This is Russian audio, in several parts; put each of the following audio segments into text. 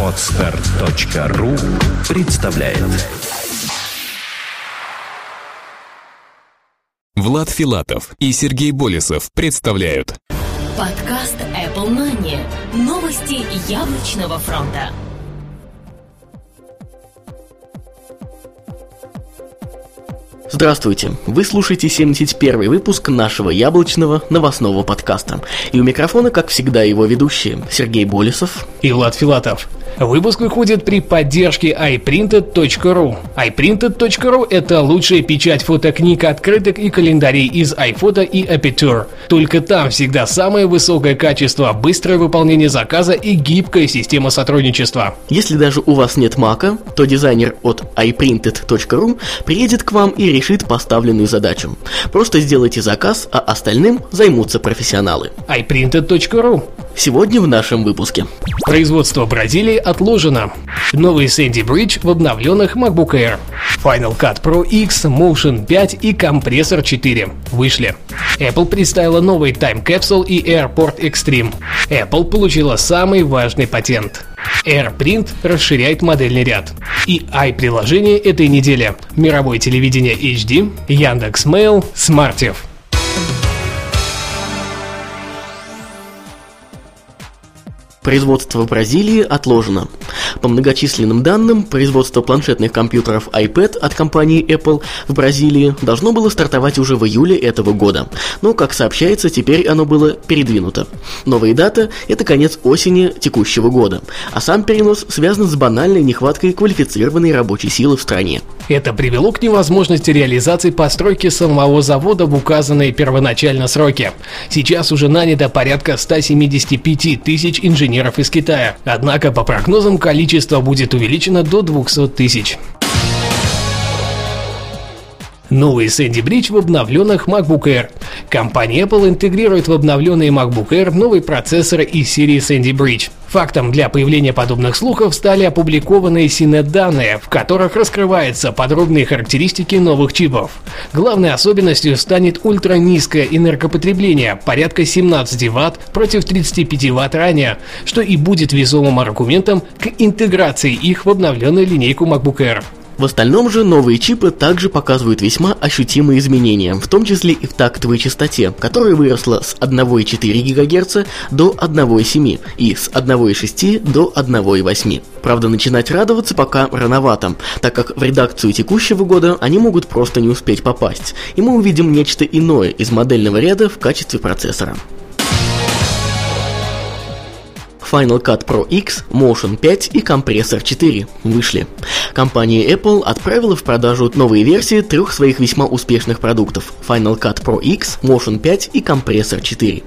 Отстар.ру представляет Влад Филатов и Сергей Болесов представляют Подкаст Apple Money. Новости яблочного фронта. Здравствуйте! Вы слушаете 71 выпуск нашего яблочного новостного подкаста. И у микрофона, как всегда, его ведущие Сергей Болесов и Влад Филатов. Выпуск выходит при поддержке iPrinted.ru. iPrinted.ru – это лучшая печать фотокниг, открыток и календарей из iPhoto и Aperture. Только там всегда самое высокое качество, быстрое выполнение заказа и гибкая система сотрудничества. Если даже у вас нет мака, то дизайнер от iPrinted.ru приедет к вам и решит поставленную задачу. Просто сделайте заказ, а остальным займутся профессионалы. iPrinted.ru Сегодня в нашем выпуске. Производство Бразилии отложено. Новый Sandy Bridge в обновленных MacBook Air. Final Cut Pro X, Motion 5 и компрессор 4 вышли. Apple представила новый Time Capsule и AirPort Extreme. Apple получила самый важный патент. AirPrint расширяет модельный ряд. И i-приложение этой недели. Мировое телевидение HD, Яндекс.Mail, Smartiv. Производство в Бразилии отложено. По многочисленным данным, производство планшетных компьютеров iPad от компании Apple в Бразилии должно было стартовать уже в июле этого года, но, как сообщается, теперь оно было передвинуто. Новая дата – это конец осени текущего года, а сам перенос связан с банальной нехваткой квалифицированной рабочей силы в стране. Это привело к невозможности реализации постройки самого завода в указанные первоначально сроки. Сейчас уже нанято порядка 175 тысяч инженеров из Китая, однако по прогнозам количество будет увеличено до 200 тысяч. Новый Sandy Bridge в обновленных MacBook Air. Компания Apple интегрирует в обновленные MacBook Air новый процессор из серии Sandy Bridge. Фактом для появления подобных слухов стали опубликованные CNET-данные, в которых раскрываются подробные характеристики новых чипов. Главной особенностью станет ультранизкое энергопотребление, порядка 17 Вт против 35 Вт ранее, что и будет весомым аргументом к интеграции их в обновленную линейку MacBook Air. В остальном же новые чипы также показывают весьма ощутимые изменения, в том числе и в тактовой частоте, которая выросла с 1,4 ГГц до 1,7 и с 1,6 до 1,8. Правда, начинать радоваться пока рановато, так как в редакцию текущего года они могут просто не успеть попасть, и мы увидим нечто иное из модельного ряда в качестве процессора. Final Cut Pro X, Motion 5 и компрессор 4 вышли. Компания Apple отправила в продажу новые версии трех своих весьма успешных продуктов Final Cut Pro X, Motion 5 и компрессор 4.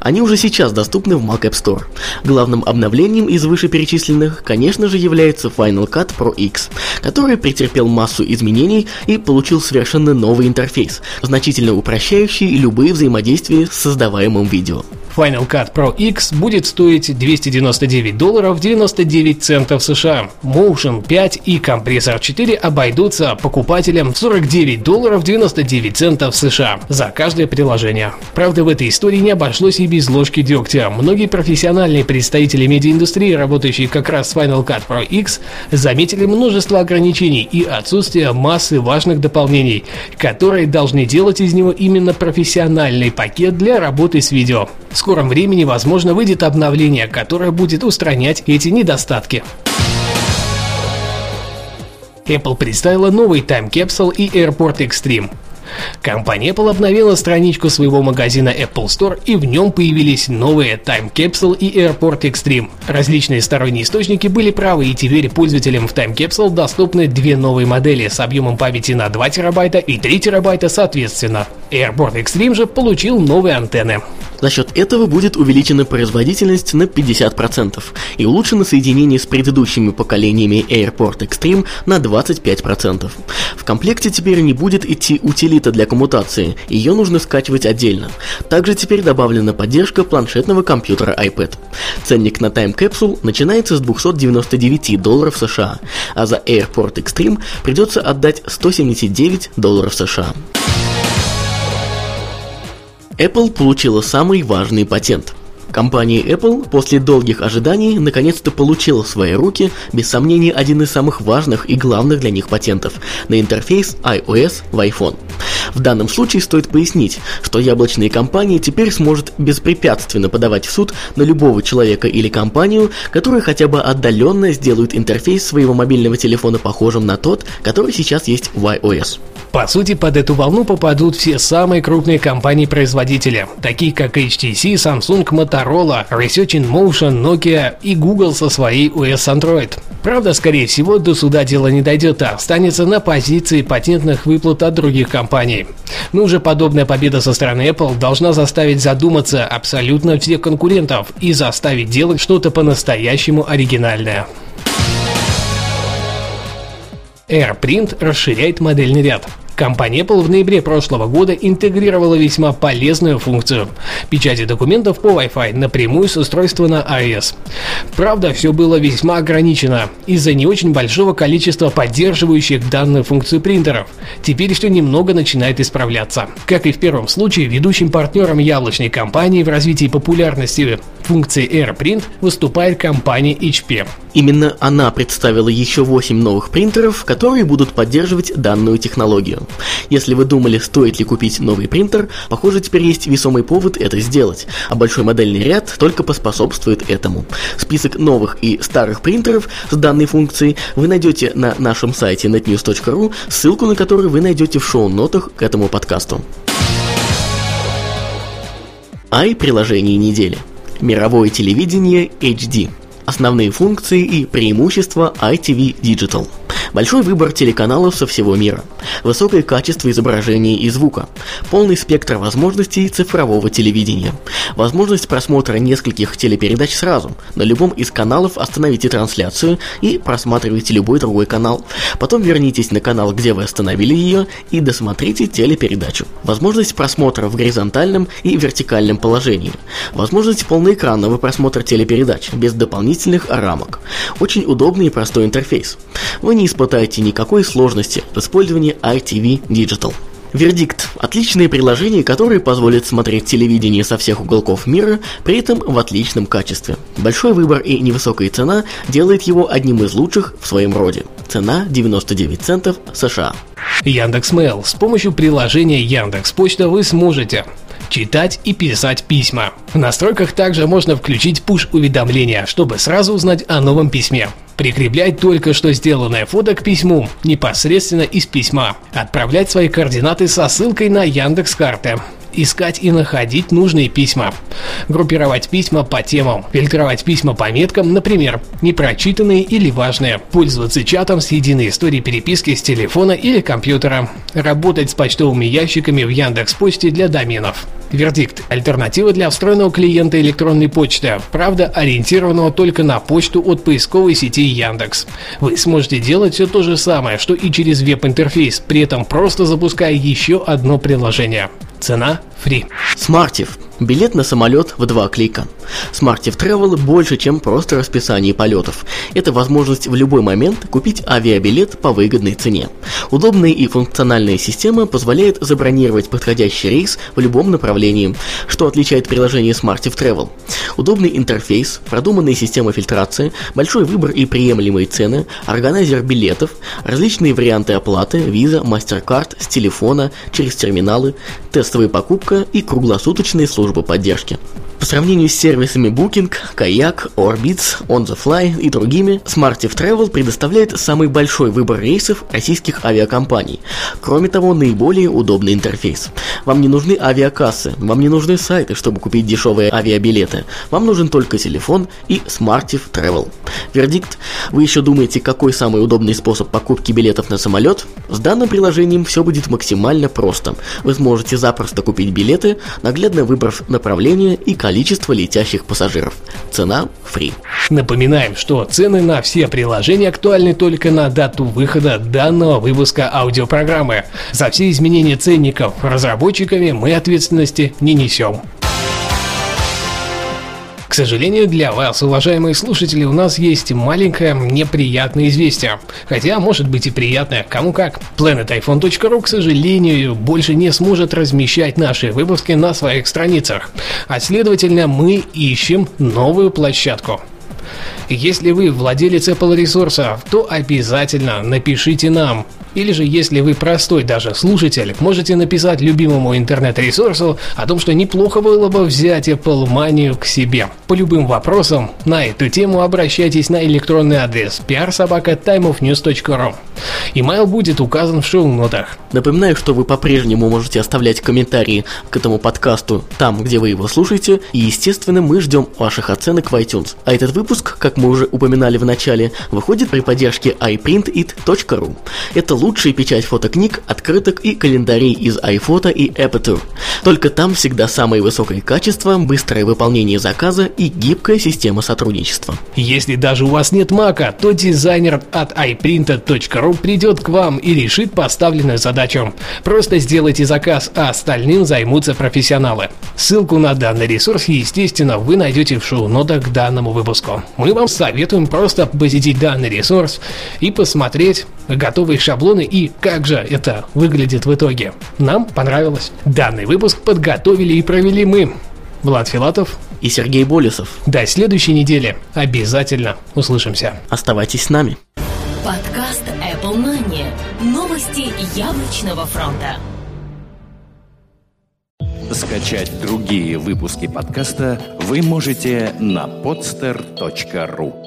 Они уже сейчас доступны в Mac App Store. Главным обновлением из вышеперечисленных, конечно же, является Final Cut Pro X, который претерпел массу изменений и получил совершенно новый интерфейс, значительно упрощающий любые взаимодействия с создаваемым видео. Final Cut Pro X будет стоить 299 долларов 99 центов США. Motion 5 и компрессор 4 обойдутся покупателям 49 долларов 99 центов США за каждое приложение. Правда, в этой истории не обошлось и без ложки дегтя. Многие профессиональные представители медиаиндустрии, работающие как раз с Final Cut Pro X, заметили множество ограничений и отсутствие массы важных дополнений, которые должны делать из него именно профессиональный пакет для работы с видео. Скором времени, возможно, выйдет обновление, которое будет устранять эти недостатки. Apple представила новый Time Capsule и AirPort Extreme. Компания Apple обновила страничку своего магазина Apple Store и в нем появились новые Time Capsule и AirPort Extreme. Различные сторонние источники были правы и теперь пользователям в Time Capsule доступны две новые модели с объемом памяти на 2 терабайта и 3 терабайта соответственно. AirPort Extreme же получил новые антенны. За счет этого будет увеличена производительность на 50% и улучшено соединение с предыдущими поколениями AirPort Extreme на 25%. В комплекте теперь не будет идти утилита для коммутации, ее нужно скачивать отдельно. Также теперь добавлена поддержка планшетного компьютера iPad. Ценник на Time Capsule начинается с 299 долларов США, а за AirPort Extreme придется отдать 179 долларов США. Apple получила самый важный патент. Компания Apple после долгих ожиданий наконец-то получила в свои руки, без сомнения, один из самых важных и главных для них патентов на интерфейс iOS в iPhone. В данном случае стоит пояснить, что яблочные компании теперь сможет беспрепятственно подавать в суд на любого человека или компанию, которые хотя бы отдаленно сделают интерфейс своего мобильного телефона похожим на тот, который сейчас есть в iOS. По сути, под эту волну попадут все самые крупные компании-производители, такие как HTC, Samsung, Motorola, Research in Motion, Nokia и Google со своей OS Android. Правда, скорее всего, до суда дело не дойдет, а останется на позиции патентных выплат от других компаний. Но уже подобная победа со стороны Apple должна заставить задуматься абсолютно всех конкурентов и заставить делать что-то по-настоящему оригинальное. AirPrint расширяет модельный ряд. Компания Apple в ноябре прошлого года интегрировала весьма полезную функцию – печати документов по Wi-Fi напрямую с устройства на iOS. Правда, все было весьма ограничено из-за не очень большого количества поддерживающих данную функцию принтеров. Теперь все немного начинает исправляться. Как и в первом случае, ведущим партнером яблочной компании в развитии популярности функции AirPrint выступает компания HP. Именно она представила еще 8 новых принтеров, которые будут поддерживать данную технологию. Если вы думали, стоит ли купить новый принтер, похоже, теперь есть весомый повод это сделать, а большой модельный ряд только поспособствует этому. Список новых и старых принтеров с данной функцией вы найдете на нашем сайте netnews.ru, ссылку на который вы найдете в шоу-нотах к этому подкасту. Ай приложение недели. Мировое телевидение HD. Основные функции и преимущества ITV Digital – Большой выбор телеканалов со всего мира, высокое качество изображения и звука, полный спектр возможностей цифрового телевидения, возможность просмотра нескольких телепередач сразу. На любом из каналов остановите трансляцию и просматривайте любой другой канал. Потом вернитесь на канал, где вы остановили ее, и досмотрите телепередачу. Возможность просмотра в горизонтальном и вертикальном положении. Возможность полноэкранного просмотра телепередач без дополнительных рамок. Очень удобный и простой интерфейс. Вы не испытаете никакой сложности в использовании ITV Digital. Вердикт. Отличное приложение, которое позволит смотреть телевидение со всех уголков мира, при этом в отличном качестве. Большой выбор и невысокая цена делает его одним из лучших в своем роде. Цена 99 центов США. Яндекс.Мейл. С помощью приложения Яндекс Почта вы сможете читать и писать письма. В настройках также можно включить push-уведомления, чтобы сразу узнать о новом письме. Прикреплять только что сделанное фото к письму непосредственно из письма. Отправлять свои координаты со ссылкой на Яндекс карты искать и находить нужные письма, группировать письма по темам, фильтровать письма по меткам, например, непрочитанные или важные, пользоваться чатом с единой историей переписки с телефона или компьютера, работать с почтовыми ящиками в Яндекс.Почте для доменов. Вердикт. Альтернатива для встроенного клиента электронной почты, правда ориентированного только на почту от поисковой сети Яндекс. Вы сможете делать все то же самое, что и через веб-интерфейс, при этом просто запуская еще одно приложение. Цена free. Smartiv Билет на самолет в два клика. Smartive Travel больше, чем просто расписание полетов. Это возможность в любой момент купить авиабилет по выгодной цене. Удобная и функциональная система позволяет забронировать подходящий рейс в любом направлении, что отличает приложение Smartive Travel. Удобный интерфейс, продуманная система фильтрации, большой выбор и приемлемые цены, органайзер билетов, различные варианты оплаты, виза, MasterCard, с телефона, через терминалы, тестовая покупка и круглосуточные службы поддержки. По сравнению с сервисами Booking, Kayak, Orbitz, On the Fly и другими, Smartive Travel предоставляет самый большой выбор рейсов российских авиакомпаний. Кроме того, наиболее удобный интерфейс. Вам не нужны авиакассы, вам не нужны сайты, чтобы купить дешевые авиабилеты. Вам нужен только телефон и Smartive Travel. Вердикт. Вы еще думаете, какой самый удобный способ покупки билетов на самолет? С данным приложением все будет максимально просто. Вы сможете запросто купить билеты, наглядно выбрав направление и количество количество летящих пассажиров. Цена free. Напоминаем, что цены на все приложения актуальны только на дату выхода данного выпуска аудиопрограммы. За все изменения ценников разработчиками мы ответственности не несем. К сожалению для вас, уважаемые слушатели, у нас есть маленькое неприятное известие. Хотя, может быть и приятное, кому как. planetiphone.ru, к сожалению, больше не сможет размещать наши выпуски на своих страницах. А следовательно, мы ищем новую площадку. Если вы владелец Apple ресурсов, то обязательно напишите нам. Или же, если вы простой даже слушатель, можете написать любимому интернет-ресурсу о том, что неплохо было бы взять Apple Money к себе. По любым вопросам на эту тему обращайтесь на электронный адрес prsobaka.timeofnews.ru. Имейл будет указан в шоу-нотах. Напоминаю, что вы по-прежнему можете оставлять комментарии к этому подкасту там, где вы его слушаете, и, естественно, мы ждем ваших оценок в iTunes. А этот выпуск, как мы уже упоминали в начале, выходит при поддержке iPrintIt.ru. Это лучшая печать фотокниг, открыток и календарей из iPhoto и Aperture. Только там всегда самое высокое качество, быстрое выполнение заказа и гибкая система сотрудничества. Если даже у вас нет мака, то дизайнер от iPrinted.ru придет к вам и решит поставленную задачу. Просто сделайте заказ, а остальным займутся профессионалы. Ссылку на данный ресурс, естественно, вы найдете в шоу-нотах к данному выпуску. Мы вам советуем просто посетить данный ресурс и посмотреть готовые шаблоны и как же это выглядит в итоге. Нам понравилось. Данный выпуск подготовили и провели мы. Влад Филатов и Сергей Болесов. До следующей недели. Обязательно услышимся. Оставайтесь с нами. Подкаст Apple Money. Новости яблочного фронта. Скачать другие выпуски подкаста вы можете на podster.ru